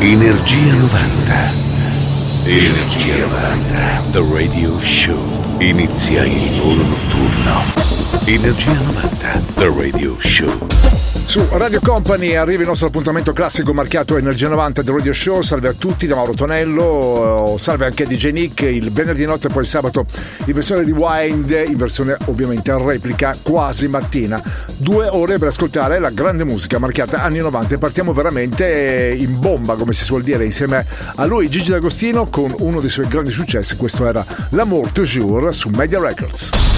Energia 90. Energia 90. The Radio Show. Inizia il volo notturno. Energia 90. The Radio Show. Su Radio Company arriva il nostro appuntamento classico marchiato Energia 90 del Radio Show. Salve a tutti da Mauro Tonello, salve anche a DJ Nick. Il venerdì notte e poi il sabato in versione di Wind, in versione ovviamente a replica quasi mattina. Due ore per ascoltare la grande musica marchiata anni 90 e partiamo veramente in bomba, come si suol dire, insieme a lui Gigi D'Agostino con uno dei suoi grandi successi. Questo era L'amour toujours su Media Records.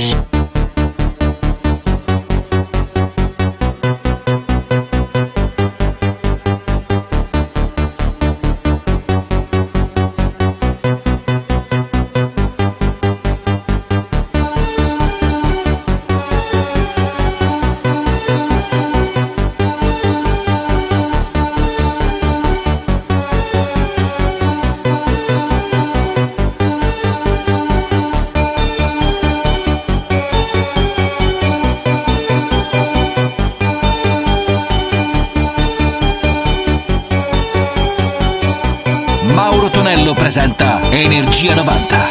Energia 90.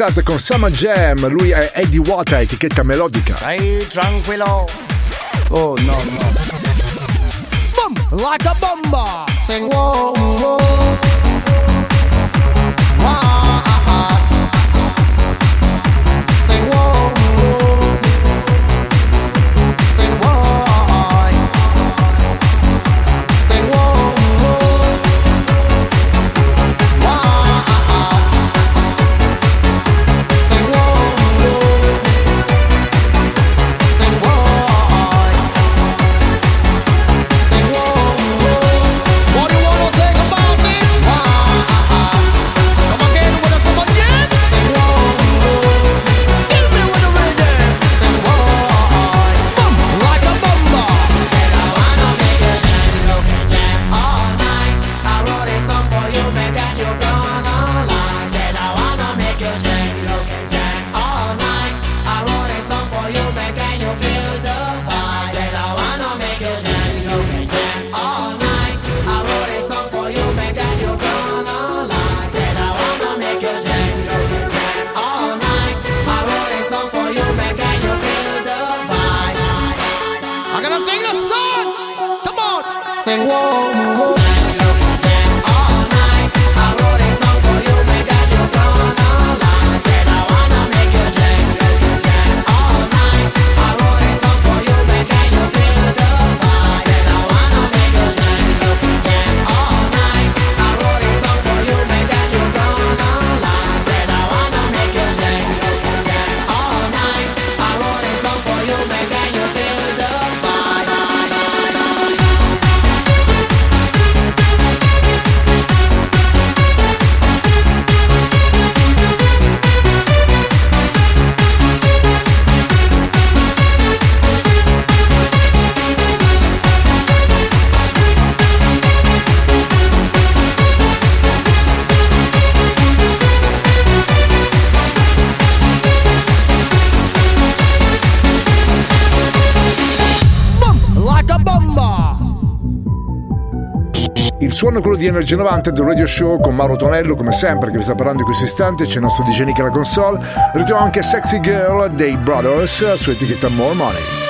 Start con Summer Jam, lui è Eddie Water, etichetta melodica. Ehi, tranquillo. Oh no, no. Boom, like a bomba. Sing, wow. Energy 90 del Radio Show con Mauro Tonello, come sempre, che vi sta parlando in questo istante. C'è il nostro DJ Nick alla console. Ritroviamo anche Sexy Girl dei Brothers su etichetta More Money.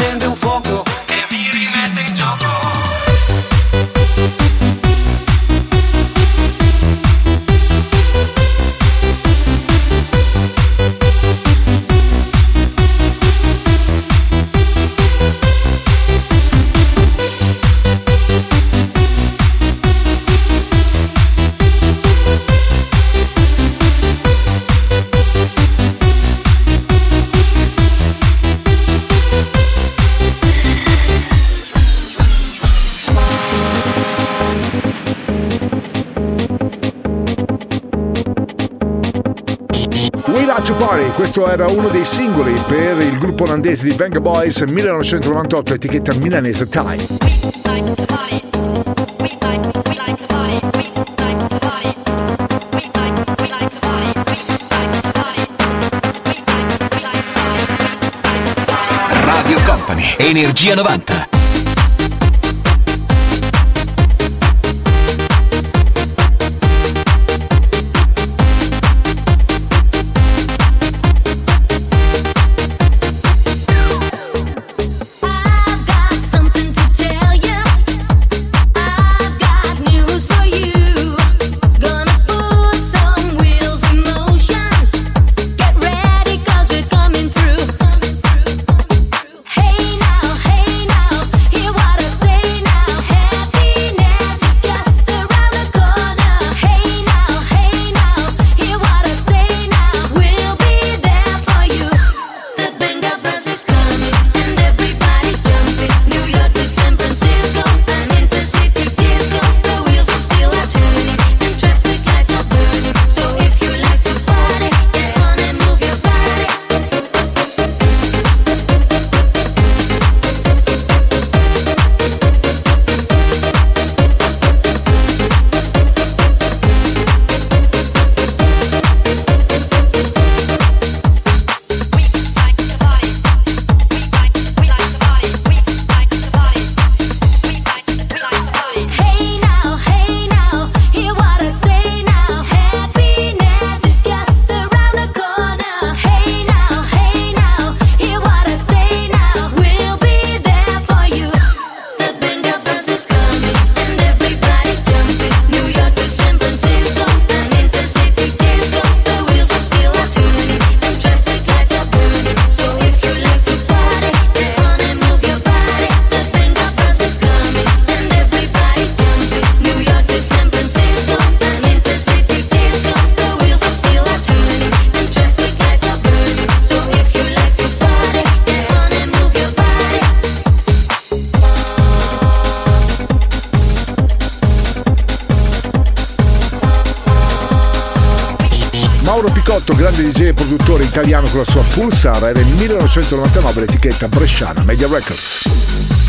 acendeu era uno dei singoli per il gruppo olandese di Venga Boys 1998, etichetta milanese Time. Radio Company, Energia 90. 1998 grande DJ e produttore italiano con la sua Pulsar e nel 1999 l'etichetta bresciana Media Records.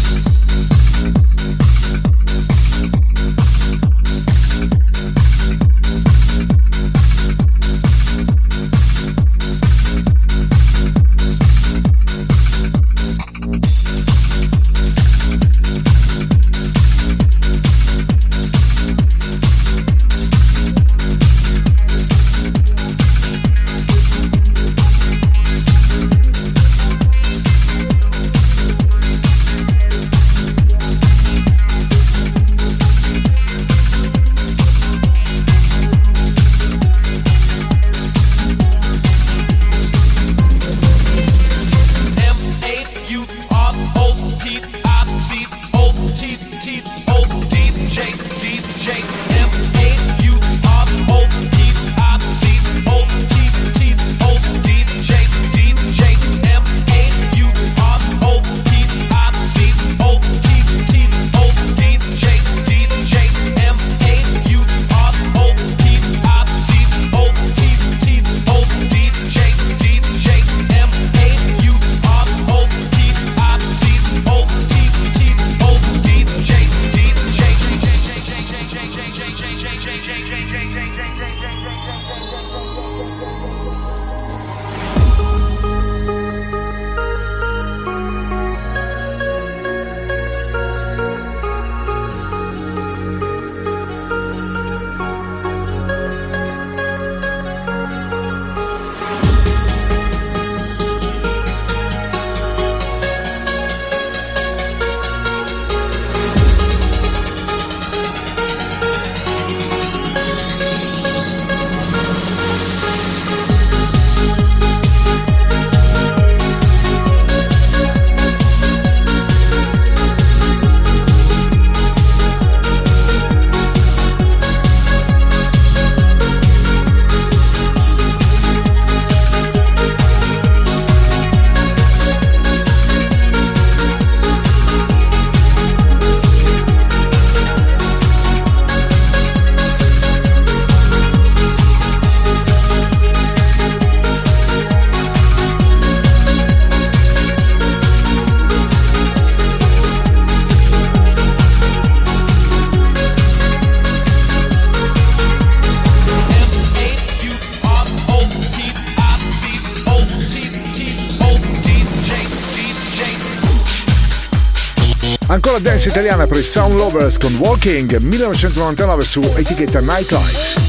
Top Dance italiana per i Sound Lovers con Walking 1999 su etichetta Nightlight.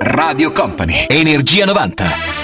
Radio Company, Energia 90.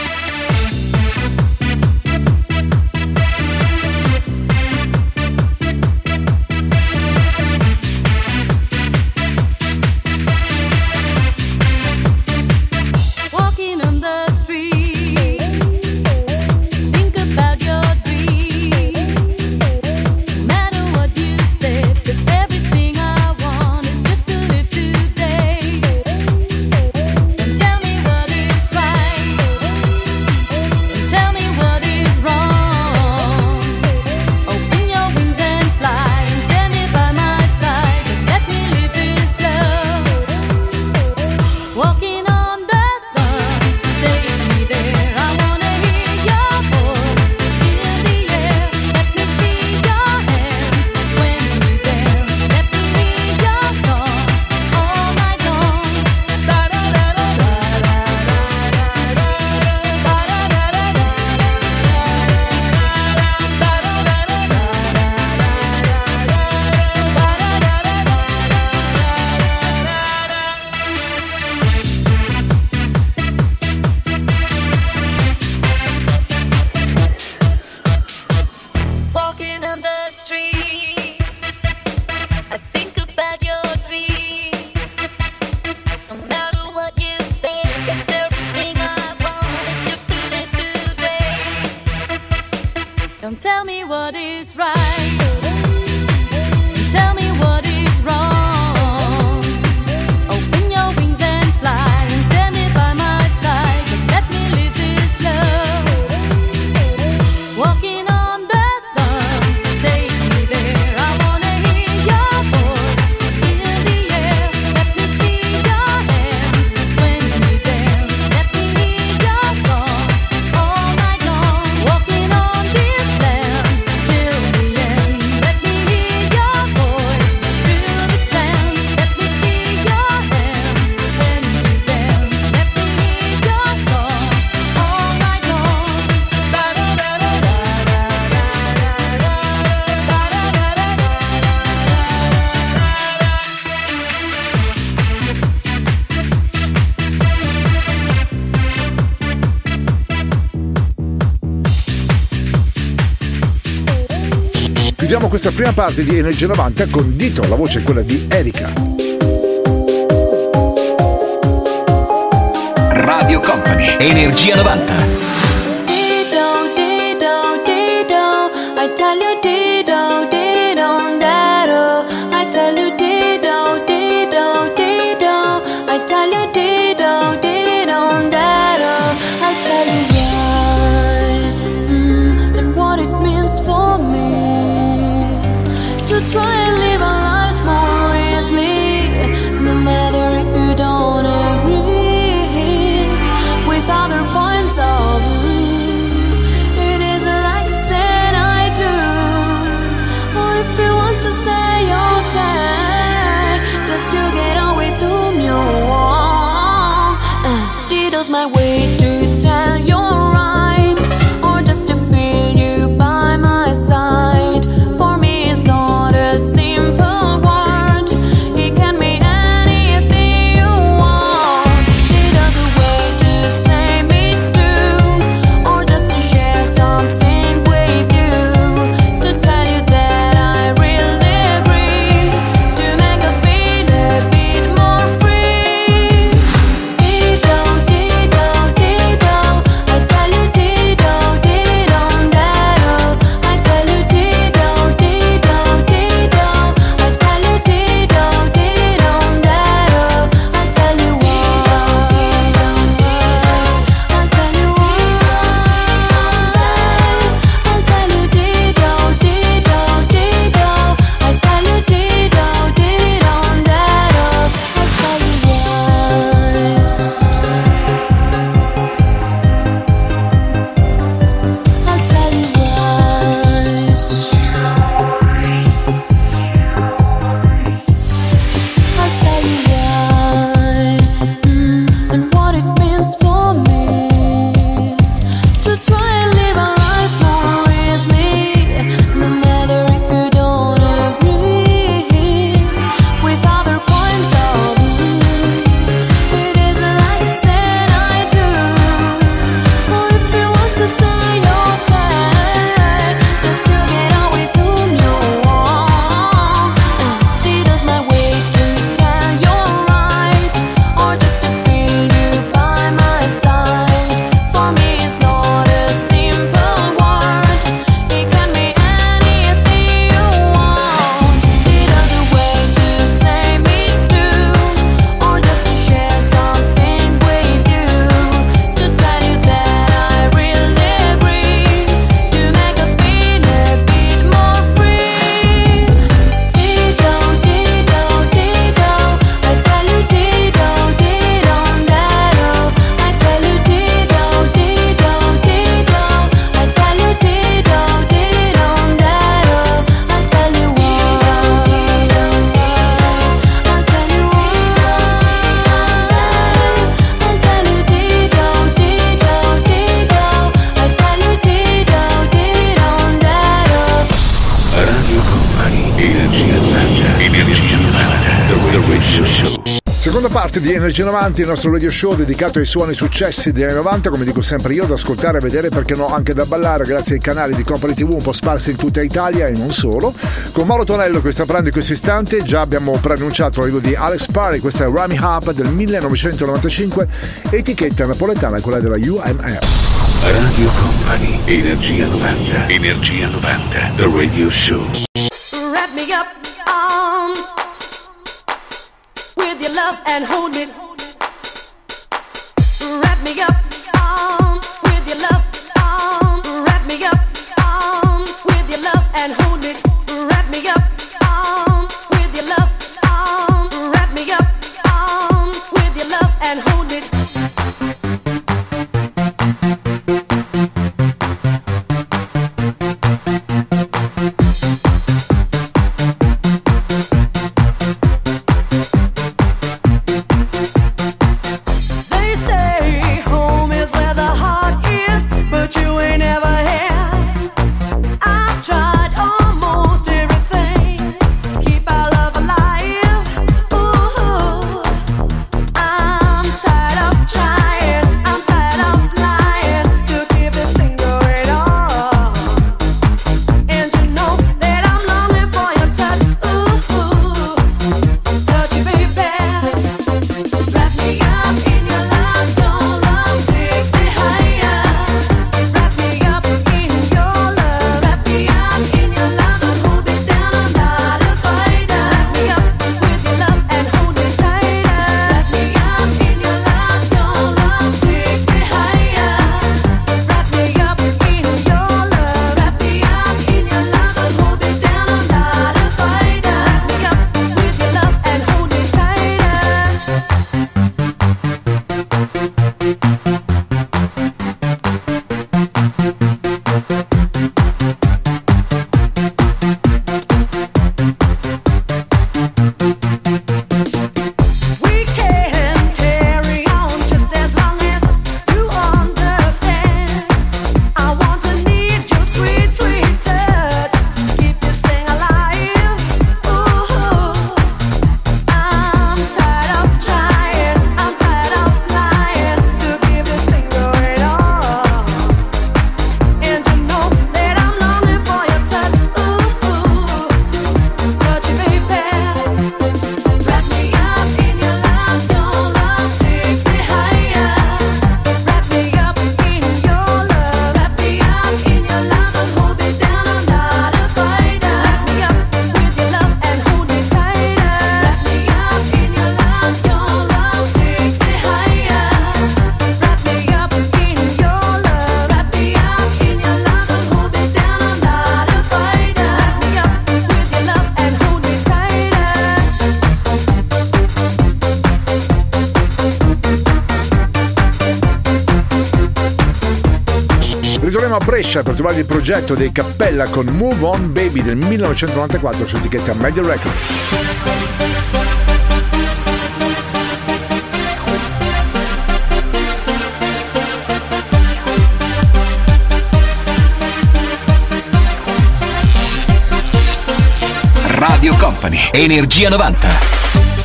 terza prima parte di Energia 90 con Dito, la voce è quella di Erika. Radio Company, Energia 90. avanti il nostro radio show dedicato ai suoni successi degli anni 90, come dico sempre io, da ascoltare, vedere, perché no, anche da ballare, grazie ai canali di Company TV un po' sparsi in tutta Italia e non solo. Con Mauro Tonello che sta parlando in questo istante, già abbiamo preannunciato l'arrivo di Alex Parry, questa è Rami Hub del 1995, etichetta napoletana, quella della UMR. Radio Company, Energia 90, Energia 90, The Radio Show. Wrap me up, um, with your love and hold me. me up on with your love. progetto dei Cappella con Move On Baby del 1994 su etichetta Media Records. Radio Company, Energia 90.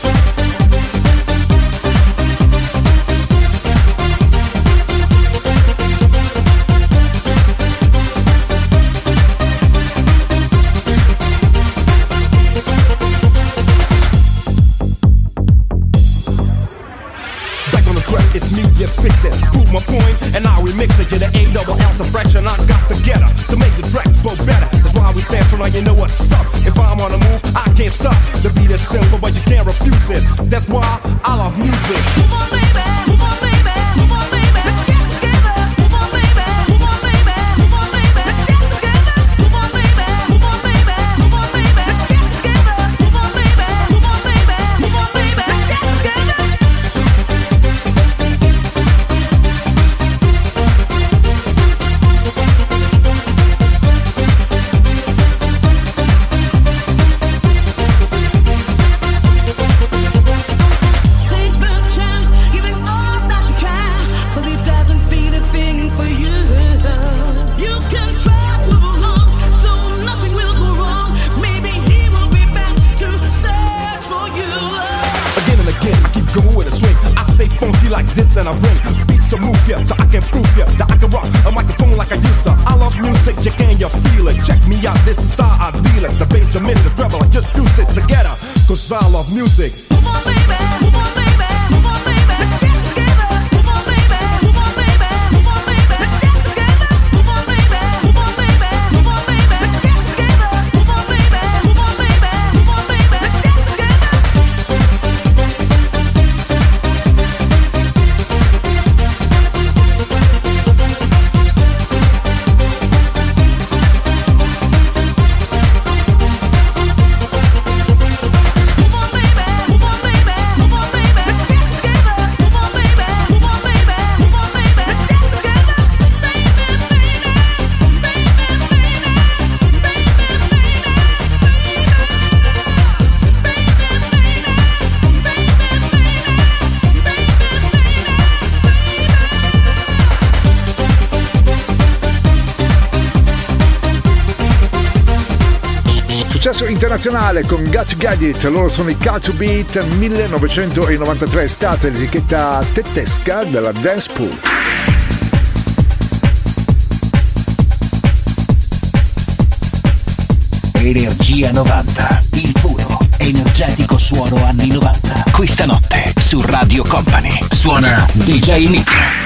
Silver, but you can't refuse it. That's why I love music. music. internazionale con Got Get It, loro sono i Cut to Beat 1993, è stata l'etichetta tedesca della Dance Pool. Energia 90, il puro, energetico suono anni 90. Questa notte su Radio Company suona DJ Nick.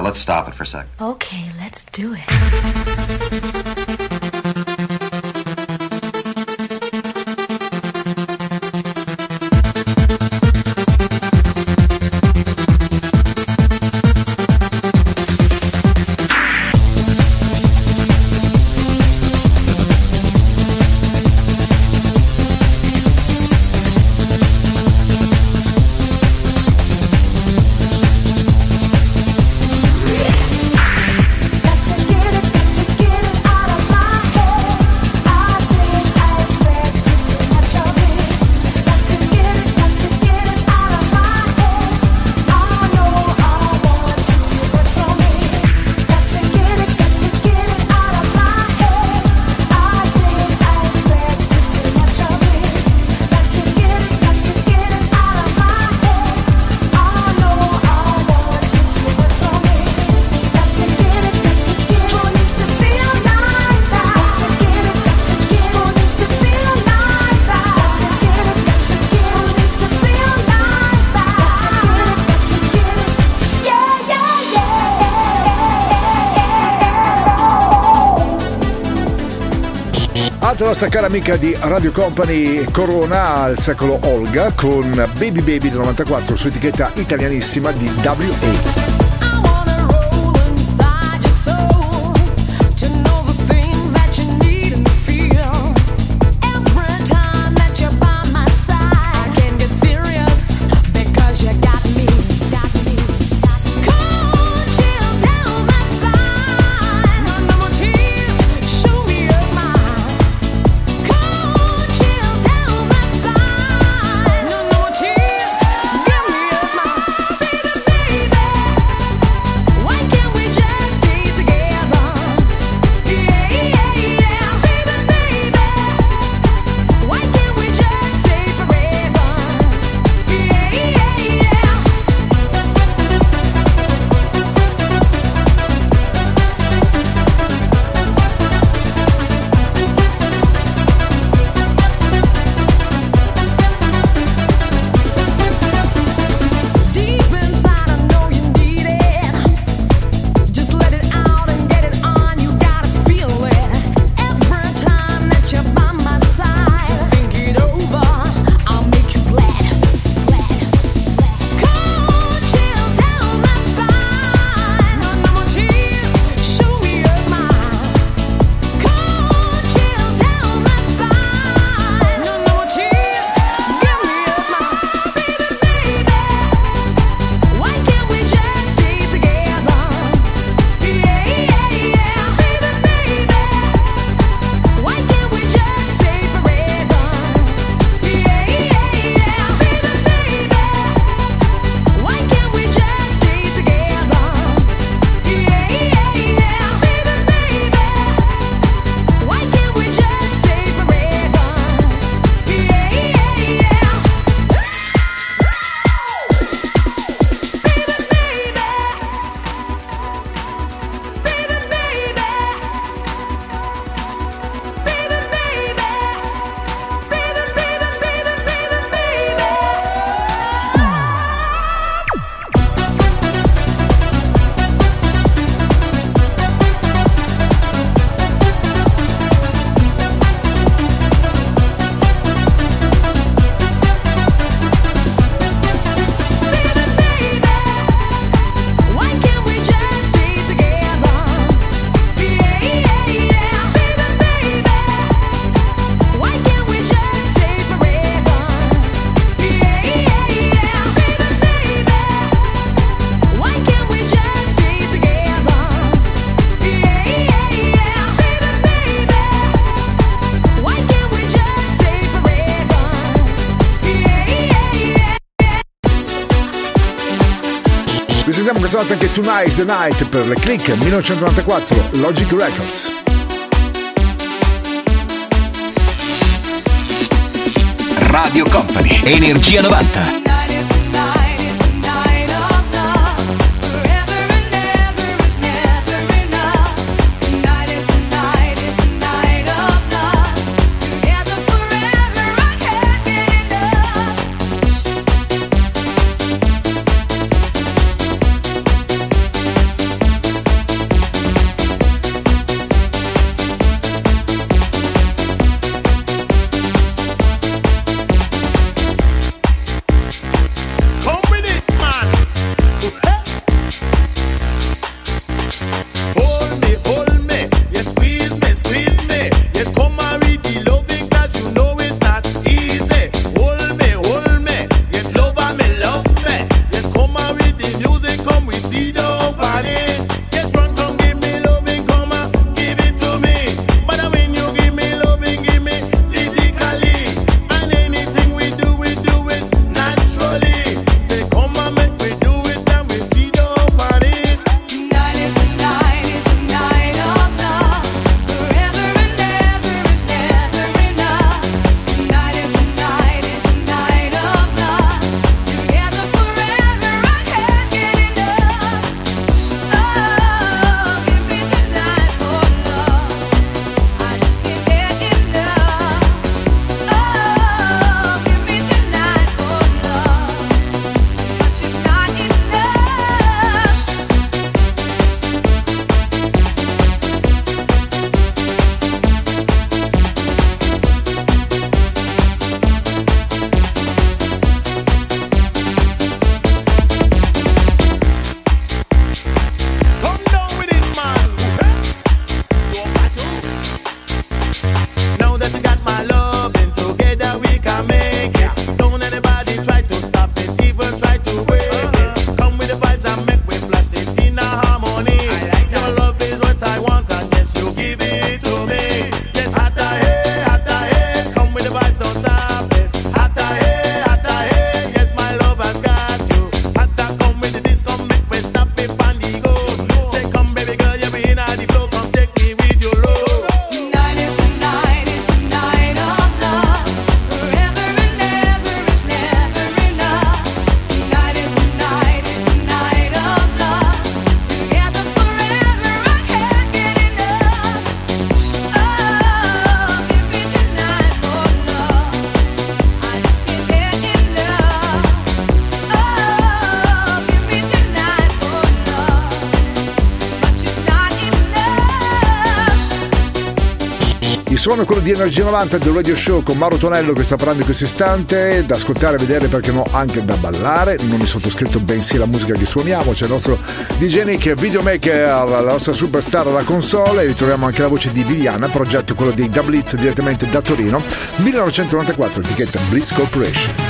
Let's stop it for a sec. Nostra cara amica di Radio Company Corona al secolo Olga con Baby Baby del 94 su etichetta italianissima di WA. Tonight's the Night per le click 1994 Logic Records. Radio Company, Energia 90. È quello di Energia 90 del Radio Show con Mauro Tonello che sta parlando in questo istante, da ascoltare, vedere perché no anche da ballare, non il sottoscritto bensì la musica che suoniamo, c'è il nostro DJ Nick, videomaker, la nostra superstar alla console. E ritroviamo anche la voce di Viviana, progetto quello di Da Blitz direttamente da Torino, 1994, etichetta Blitz Corporation.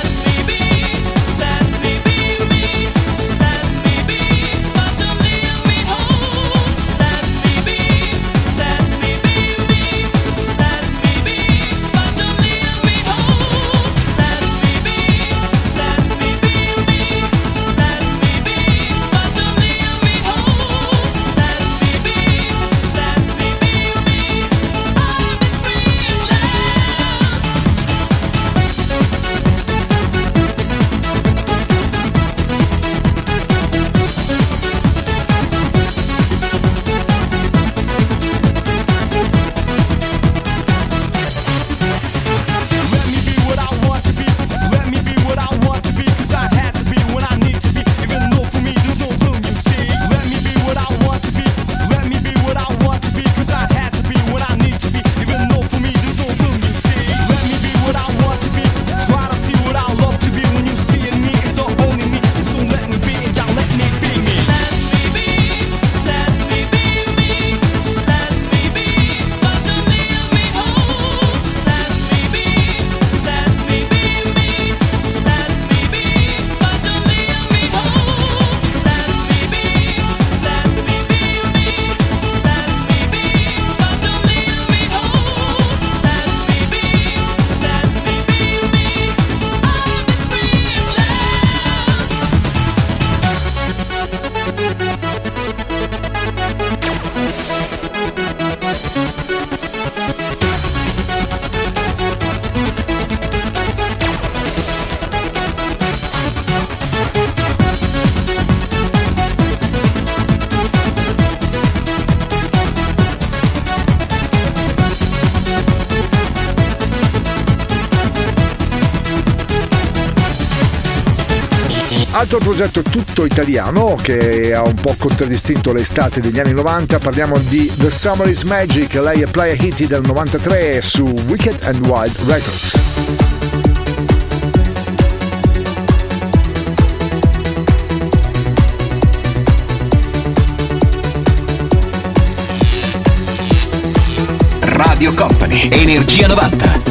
Tutto italiano che ha un po' contraddistinto l'estate degli anni 90, parliamo di The Summer is Magic, lei è Playa Hitty del 93 su Wicked and Wild Records. Radio Company, Energia 90.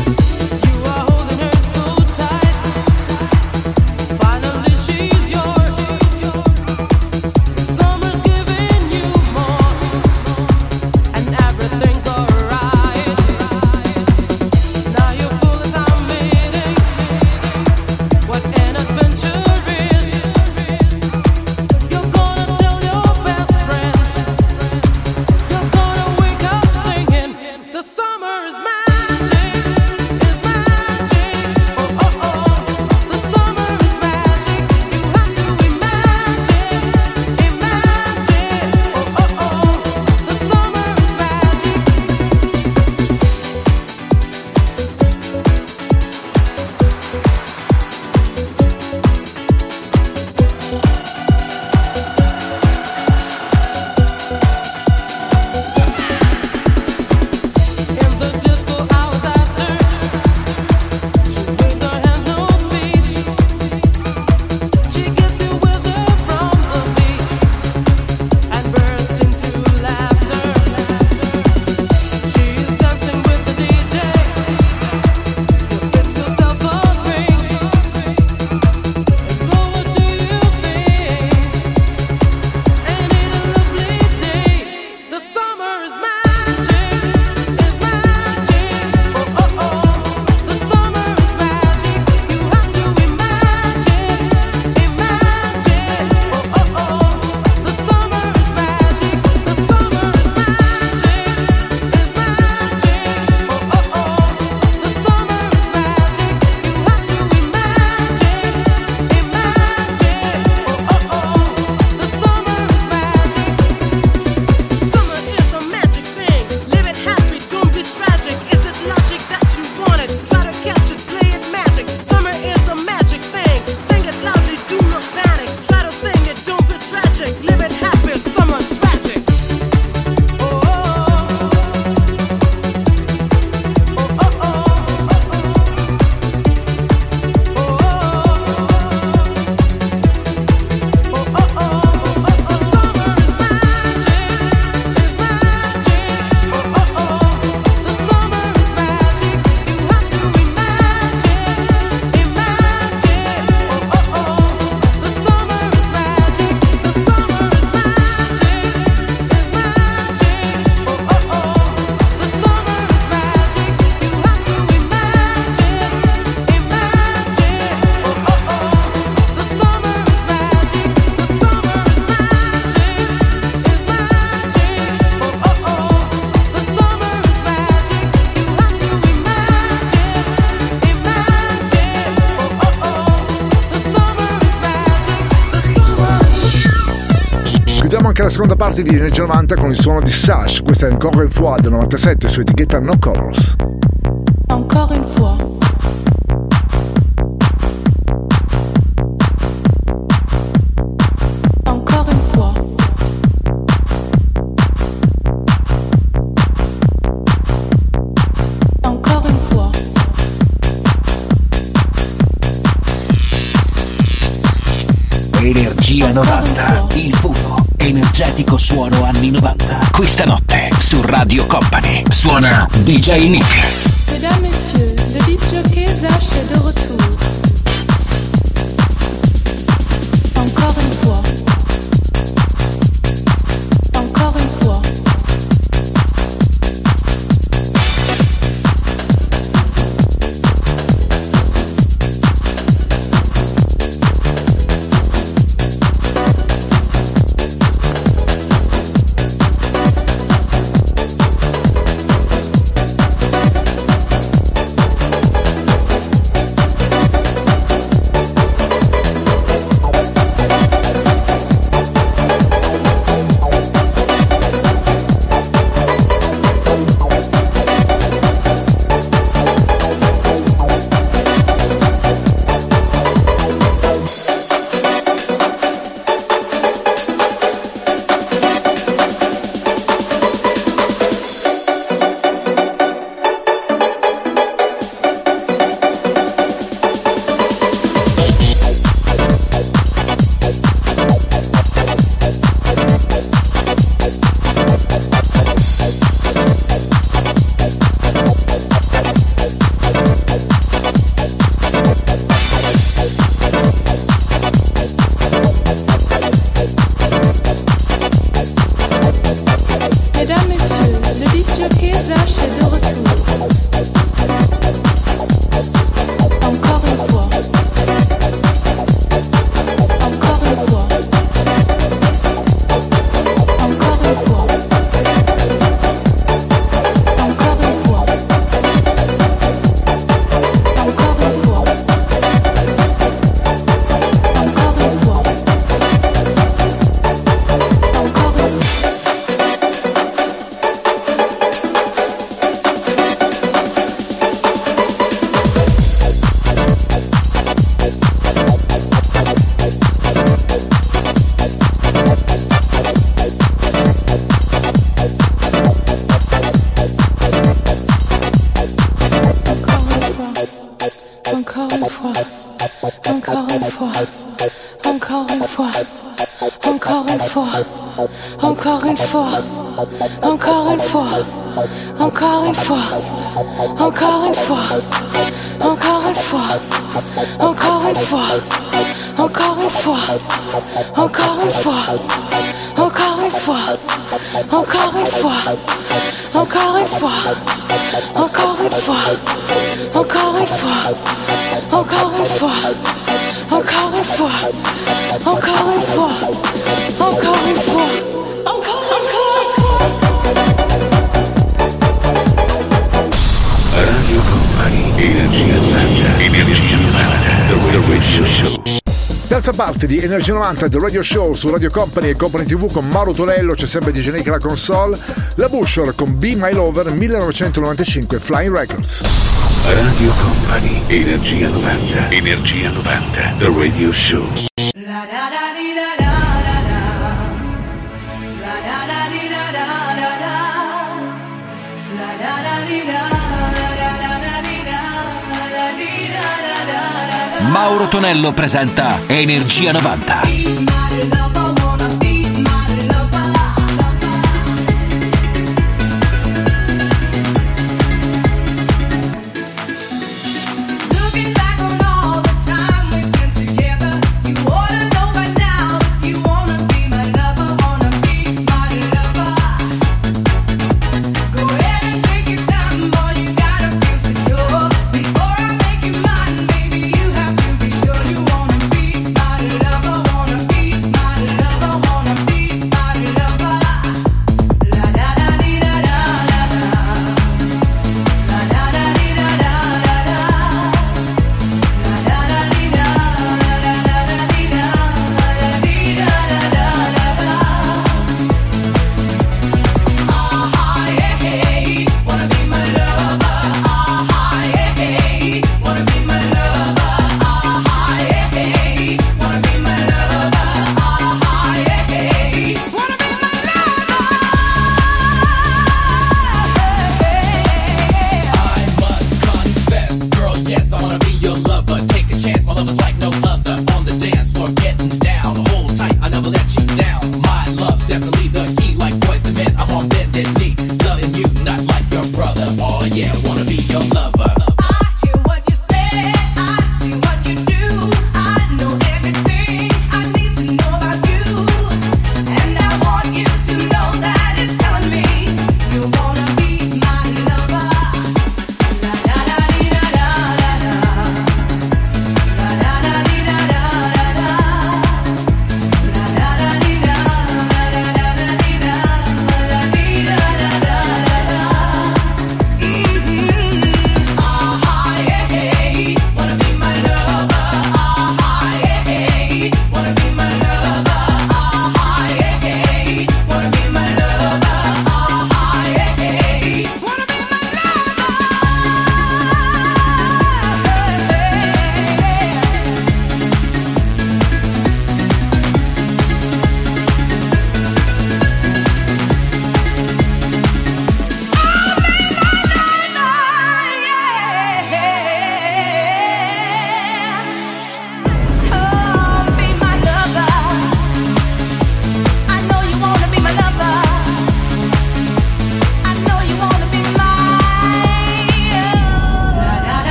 Seconda parte di Energia 90 con il suono di Sash. Questa è ancora il Fois del 97 su etichetta No Colors. Encore une Jainik. Une fois, encore une fois, encore une fois, encore une fois, encore une fois, encore une fois, encore une fois, encore une fois, encore une fois, encore une fois, encore une fois, encore une fois, encore une fois, encore une fois, encore une fois, encore une fois, Terza parte di Energia 90 del Radio Show su Radio Company e Company TV con Mauro Tonello, c'è sempre DJ Nick alla console, la Bushor con Be My Lover 1995 Flying Records. Radio Company, Energia 90, Energia 90, The Radio Show. Mauro Tonello presenta Energia 90.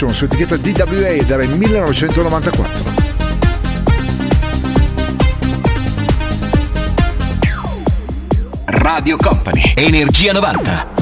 Revolution su etichetta DWA ed 1994. Radio Company, Energia 90.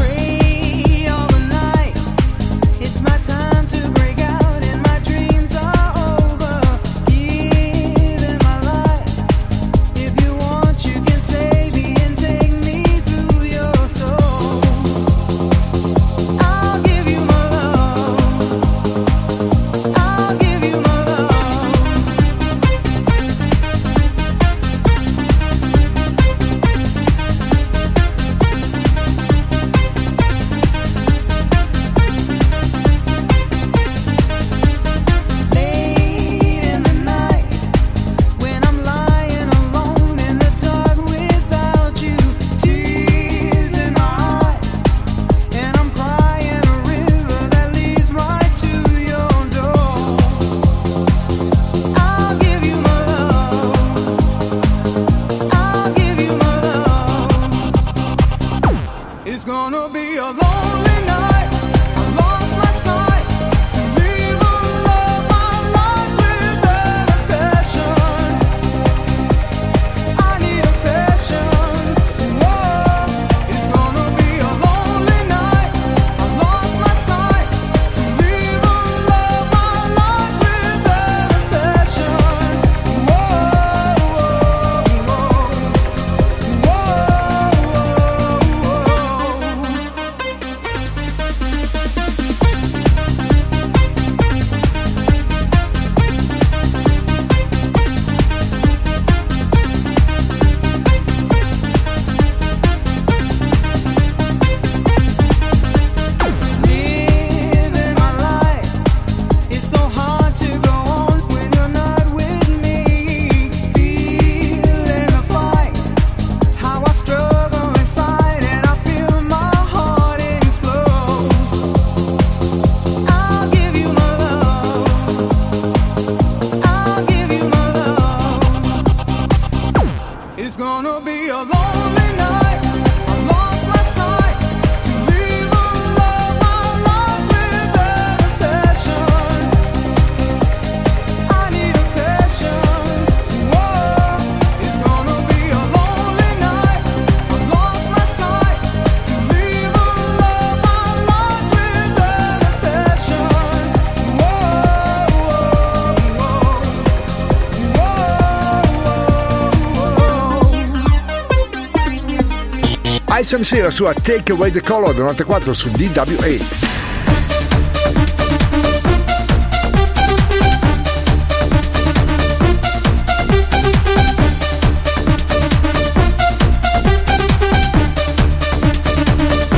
Ice MC la sua Take Away the Color 94 su DWA.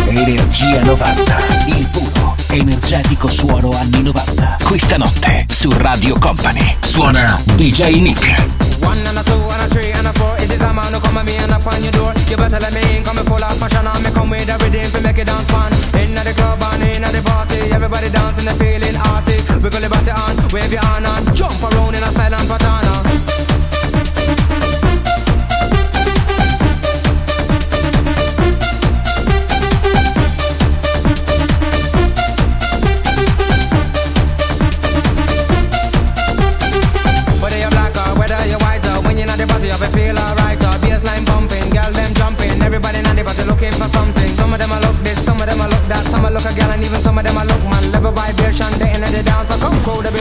Energia 90, il puro, energetico suono anni 90. Questa notte su Radio Company suona DJ Nick. One and a two and a three and a four. It is a man who come at me and knock on your door. You better let me in, come full of passion. and me come with a rhythm to make it dance fun. In at the club and in at the party, everybody dancing and feeling arty. call your body on, wave your hand and jump around in a silent patana.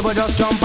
over, just jump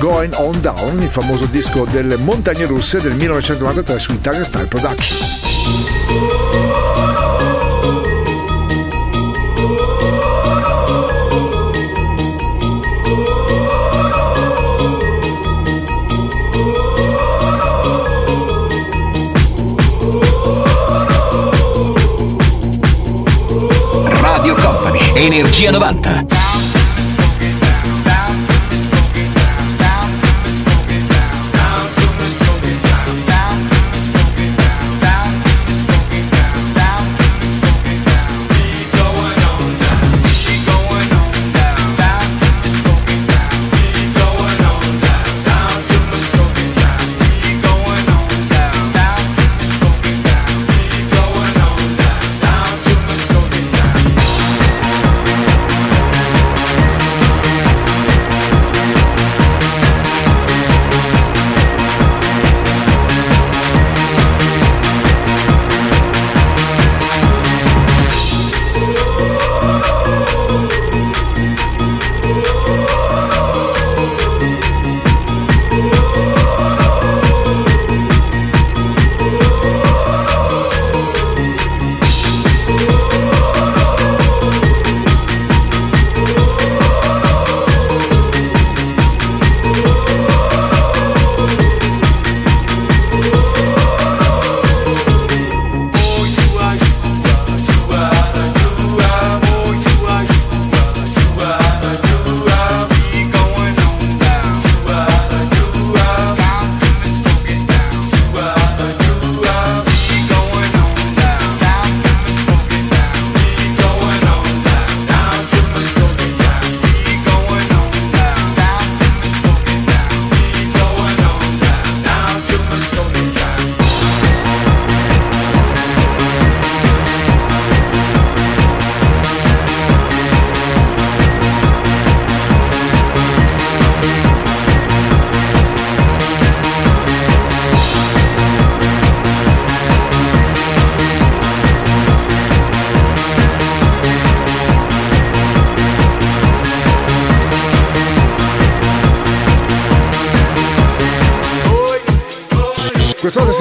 Going On Down, il famoso disco delle montagne russe del 1993 su Italian Style Production. Energia 90.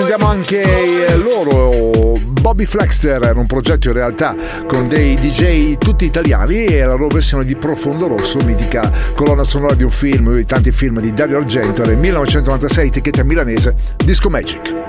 Sentiamo anche eh, loro, Bobby Flexter, era un progetto in realtà con dei DJ tutti italiani e la loro versione di Profondo Rosso, mitica colonna sonora di un film, di tanti film di Dario Argento, nel 1996, etichetta milanese, Disco Magic.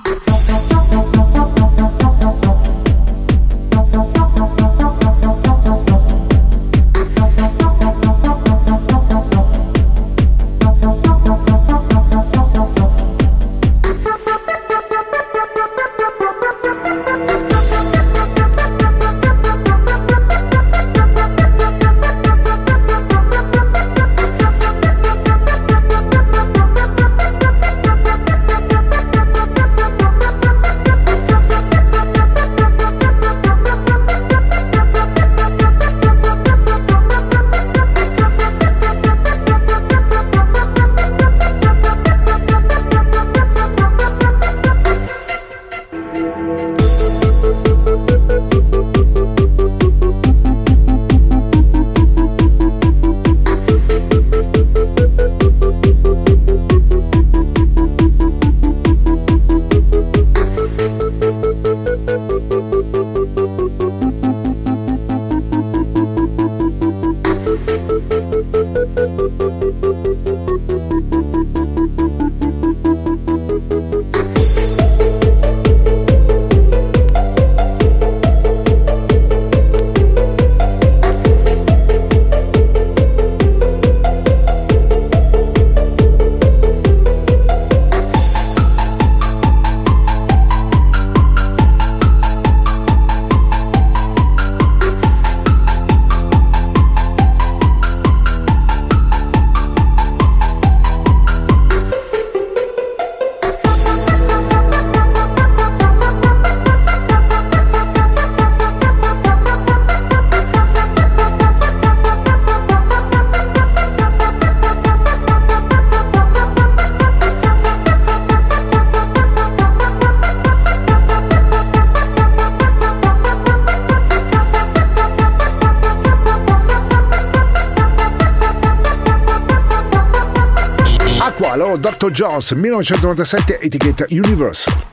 Jones, 1997, etichetta Universal.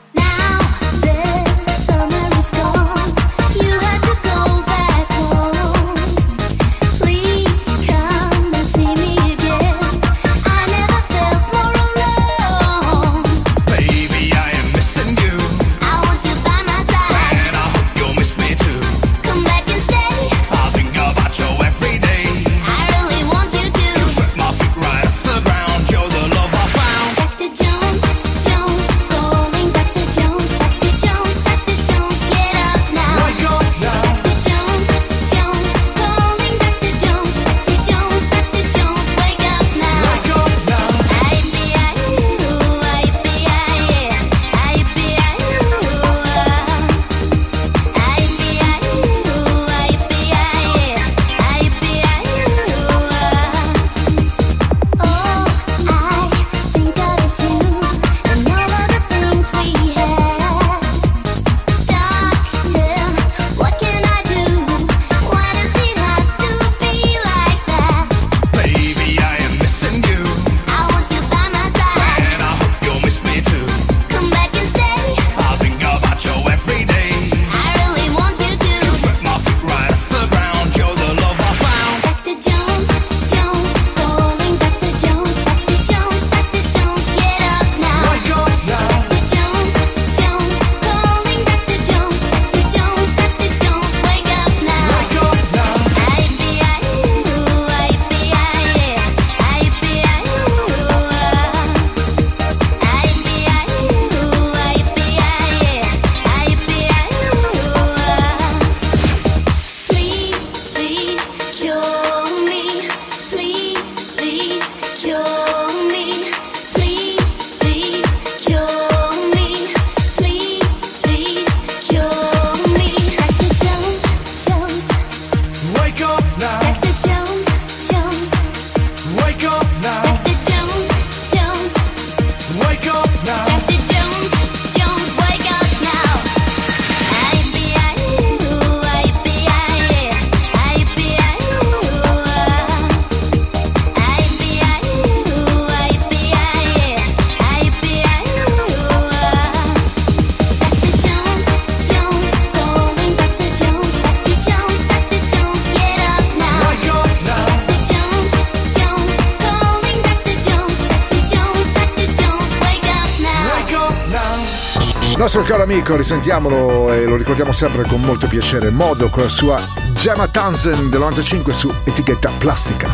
Caro amico, risentiamolo e lo ricordiamo sempre con molto piacere. Modo con la sua Gemma Tanzen del 95 su etichetta plastica.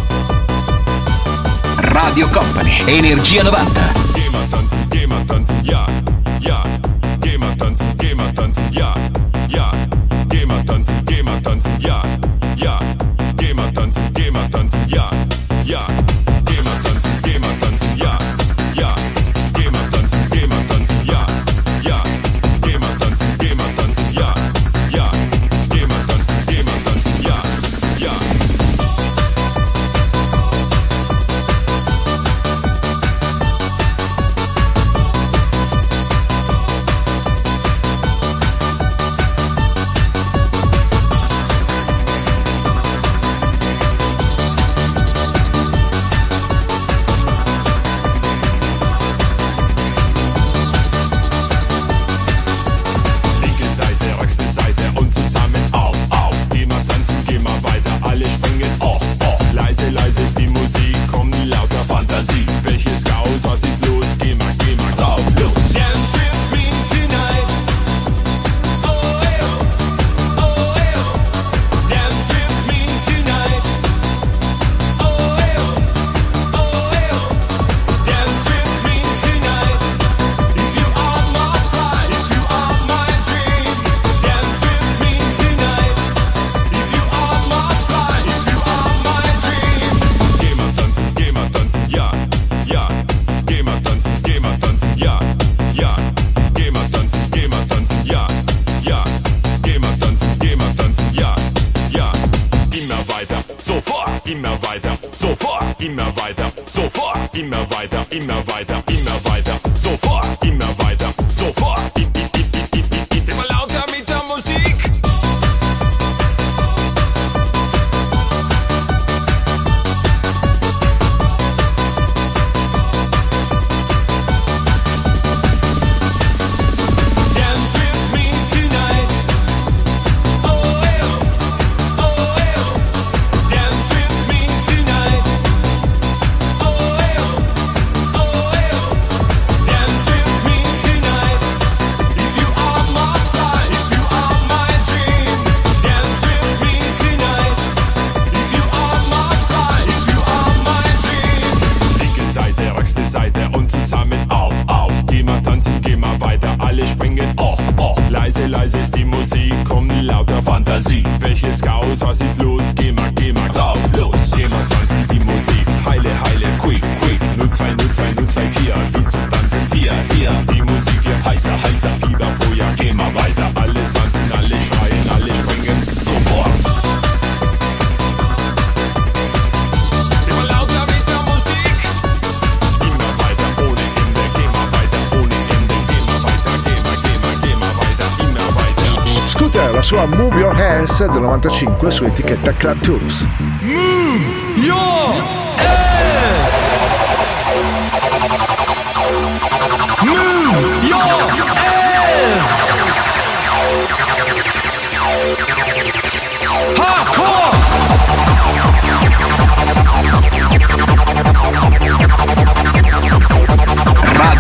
Radio Company, Energia 90. Gemma Tanzen, Gemma Tanzen, ja, ya. Gemma Tanzen, Gemma Tanzen, ya, ja. Gemma Tanzen, Gemma Tanzen, ja, ja. Gemma Tanzen, Gemma Tanzen, ja, ja. Fantasie. Welches Chaos, was ist los? sua Move Your Hands del 95 su etichetta Club Tools. Move Your Hands! Move Your Hands!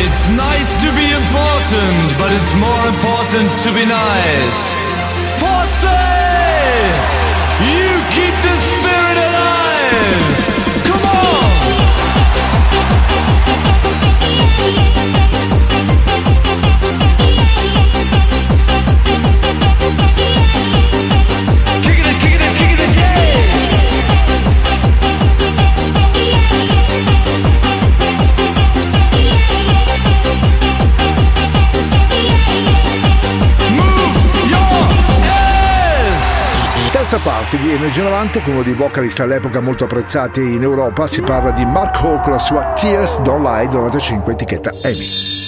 It's nice to be important, but it's more important to be nice. Forza! You keep the spirit Terza parte di Energia 90 con uno dei vocalist all'epoca molto apprezzati in Europa. Si parla di Mark Hall con la sua Tears Don't Lie del 95 etichetta EMI.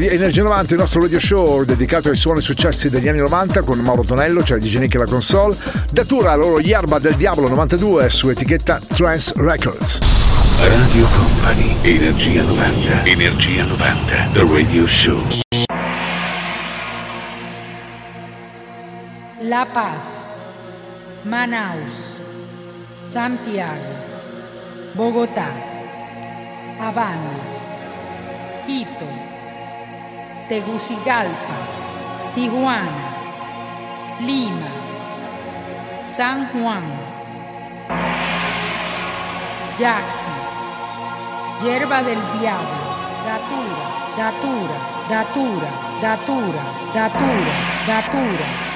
Di Energia 90, il nostro radio show dedicato ai suoni successi degli anni 90 con Mauro Tonello, cioè DJ Nick e la console. Datura loro Yerba del Diablo 92 su etichetta Trance Records. Radio Company, Energia 90, Energia 90, The Radio Show. La Paz, Manaus, Santiago, Bogotá, Habana, Quito, Tegucigalpa, Tijuana, Lima, San Juan, Yaqui, Hierba del Diablo, Datura, Datura, Datura, Datura, Datura, Datura.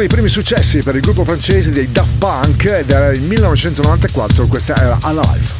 Dei primi successi per il gruppo francese dei Daft Punk ed era il 1994, questa era Alive.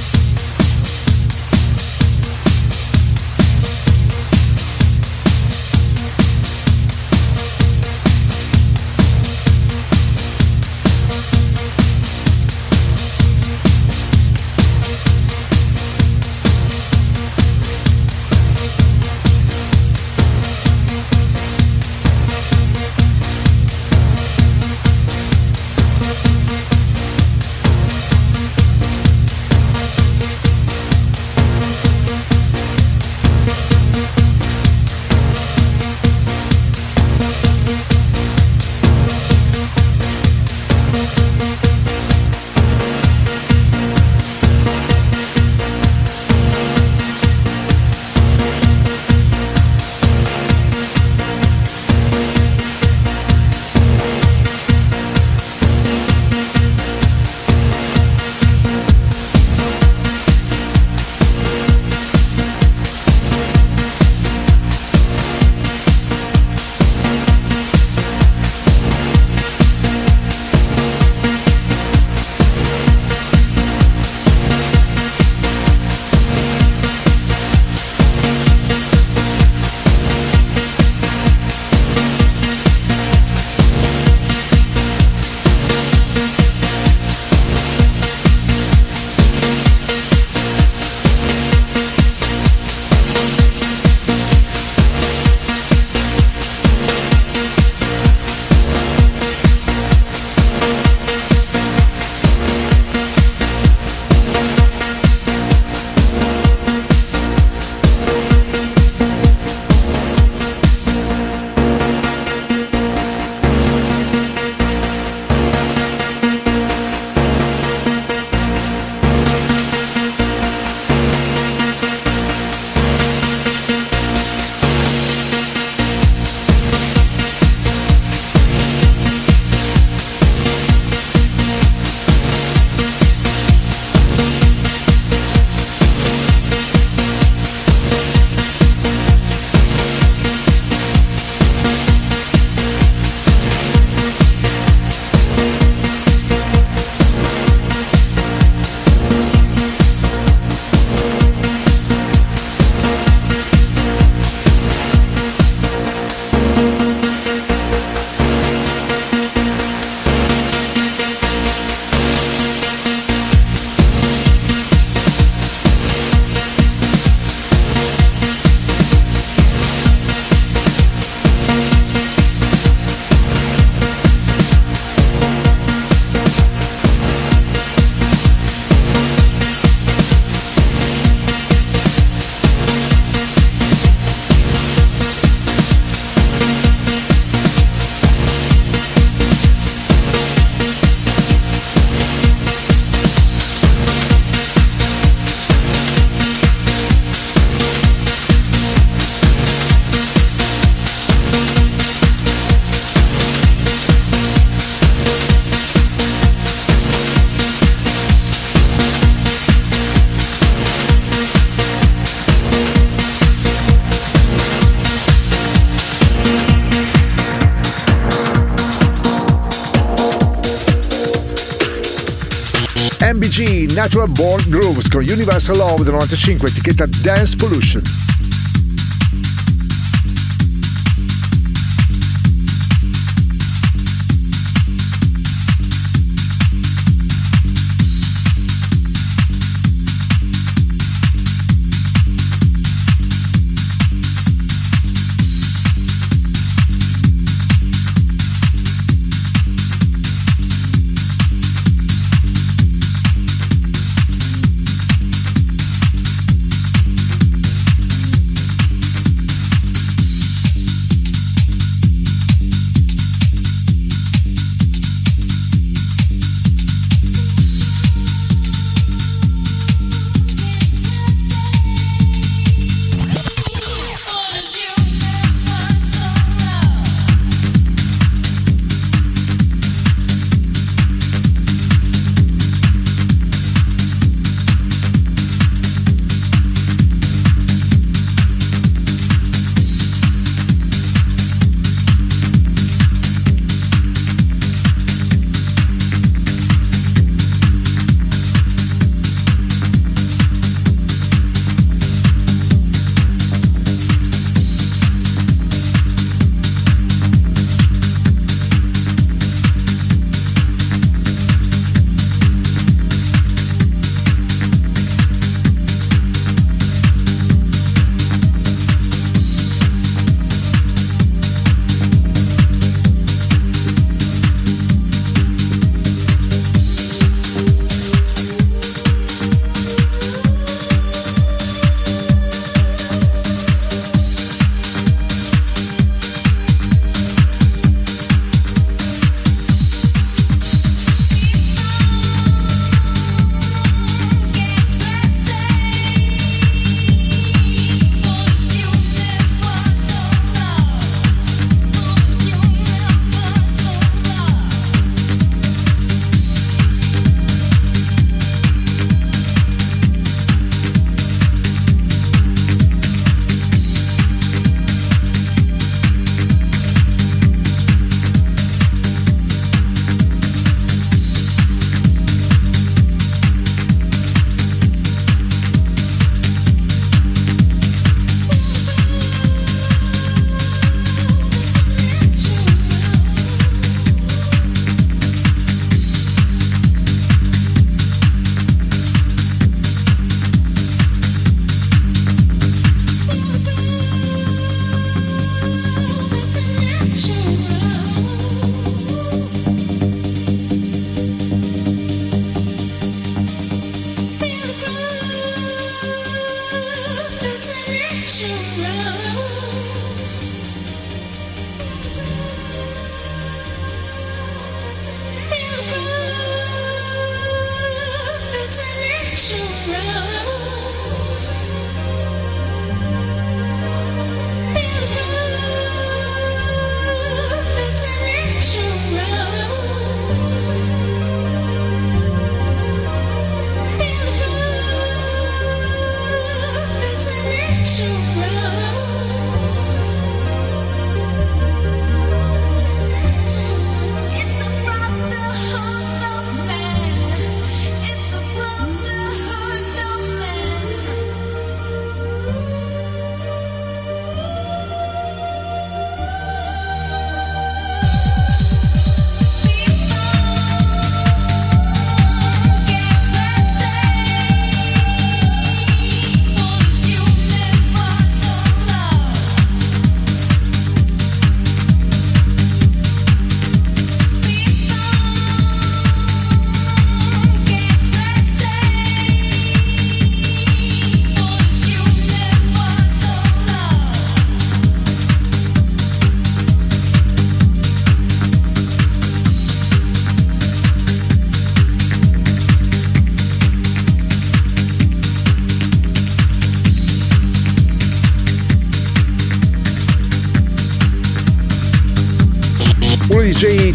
Universal Love del 95, etichetta Dance Pollution.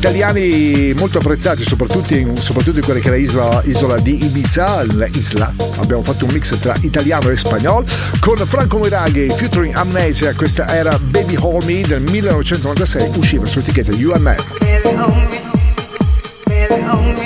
Italiani molto apprezzati, soprattutto in, soprattutto in quella che era isola, isola di Ibiza, l'Isla. Abbiamo fatto un mix tra italiano e spagnolo con Franco Miraghi featuring Amnesia. Questa era Baby Hold Me del 1996, usciva su etichetta. Baby, hold me. Baby, hold me. Baby, hold me.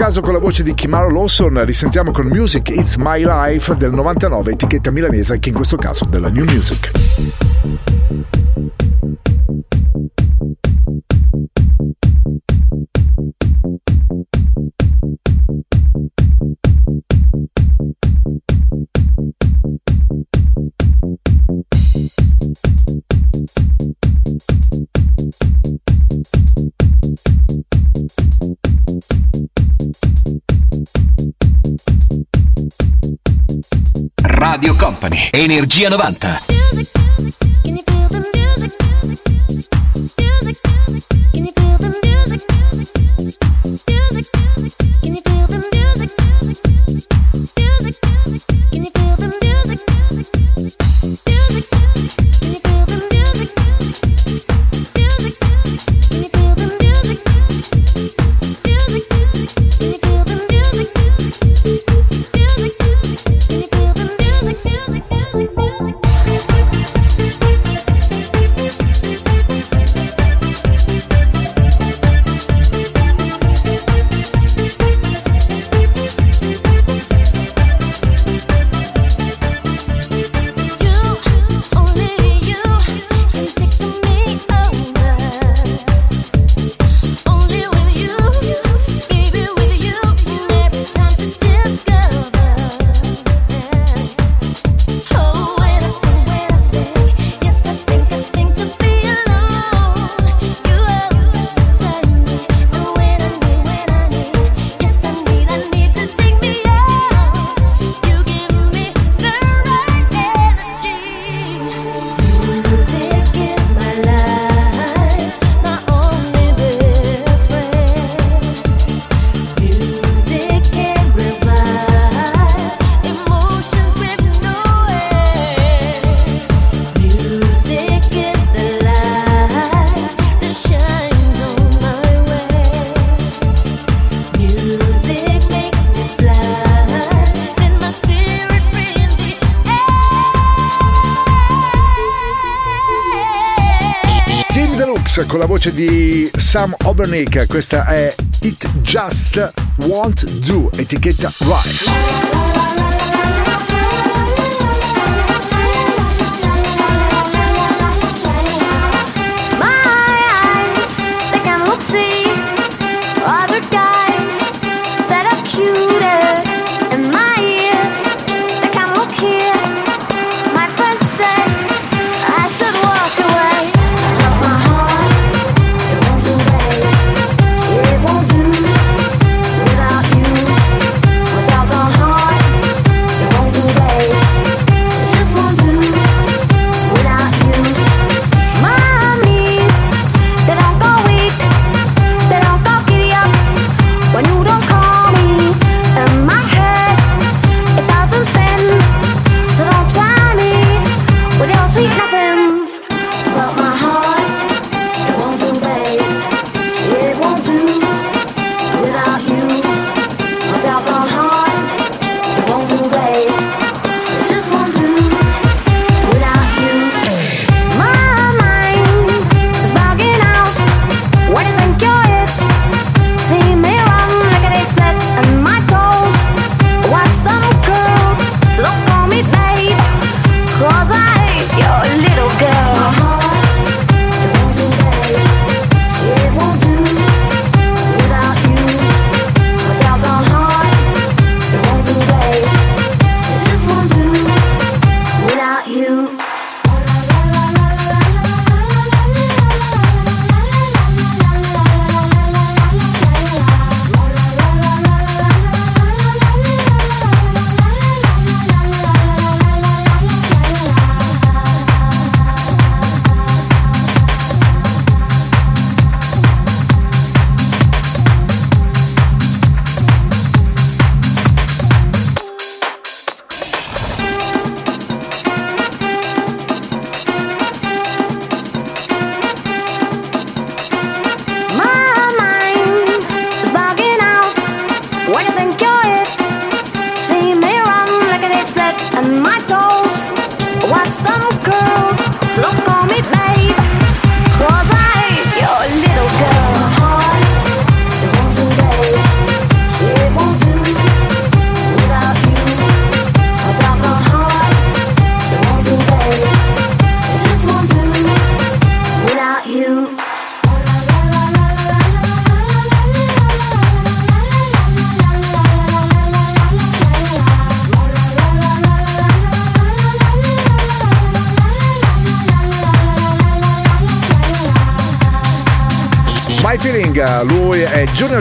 Caso con la voce di Kimaro Lawson, risentiamo con Music It's My Life del 99, etichetta milanese, anche in questo caso della New Music. Energia 90. voce di Sam Obernick, questa è It Just Won't Do, etichetta Rice.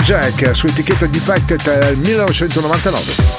Jack su etichetta Defected eh, 1999.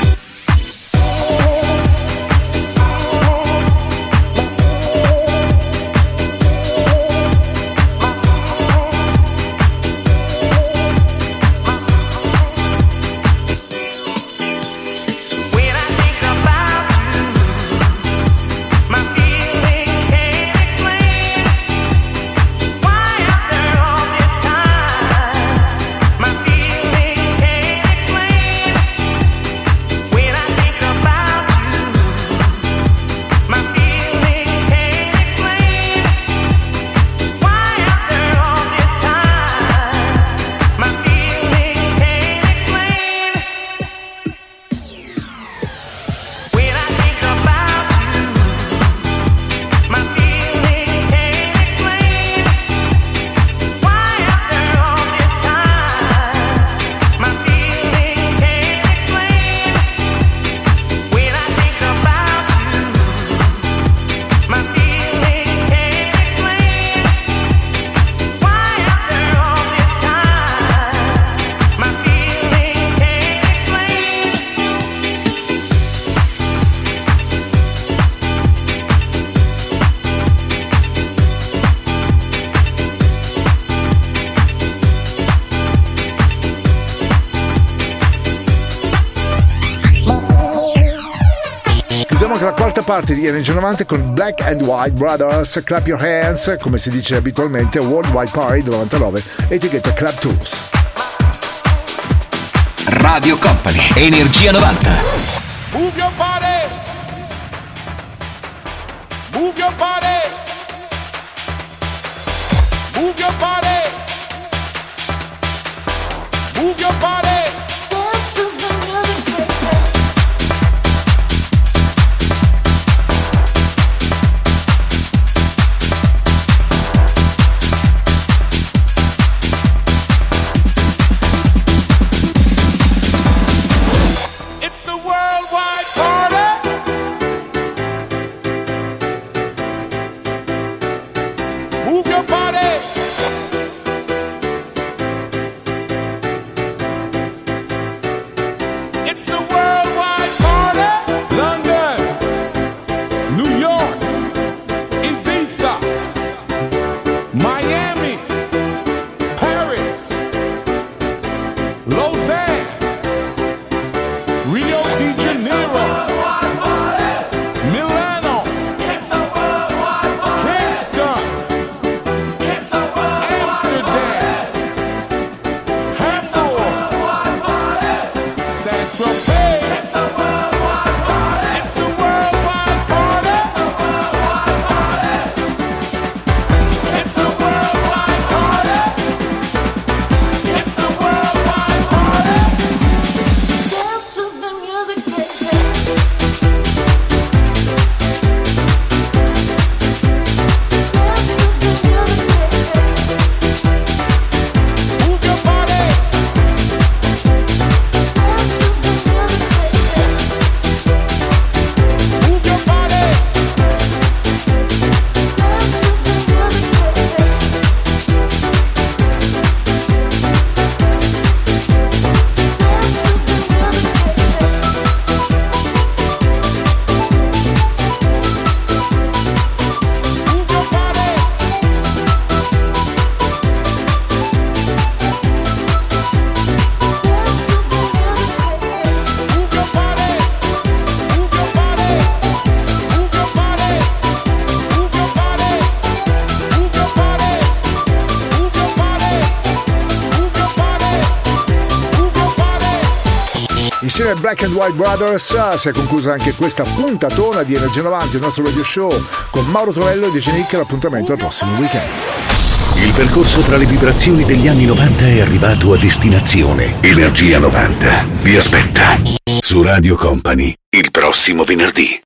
Quarta parte di Energy 90 con Black and White Brothers, Clap Your Hands, come si dice abitualmente, Worldwide Party del 99, etichetta Club Tools. Radio Company, Energia 90. Move your body. Move your body. Move your body. Move your body. Black and White Brothers si è conclusa anche questa puntatona di Energia 90, il nostro radio show con Mauro Torello e DJ Nick. L'appuntamento al prossimo weekend. Il percorso tra le vibrazioni degli anni 90 è arrivato a destinazione. Energia 90 vi aspetta su Radio Company il prossimo venerdì.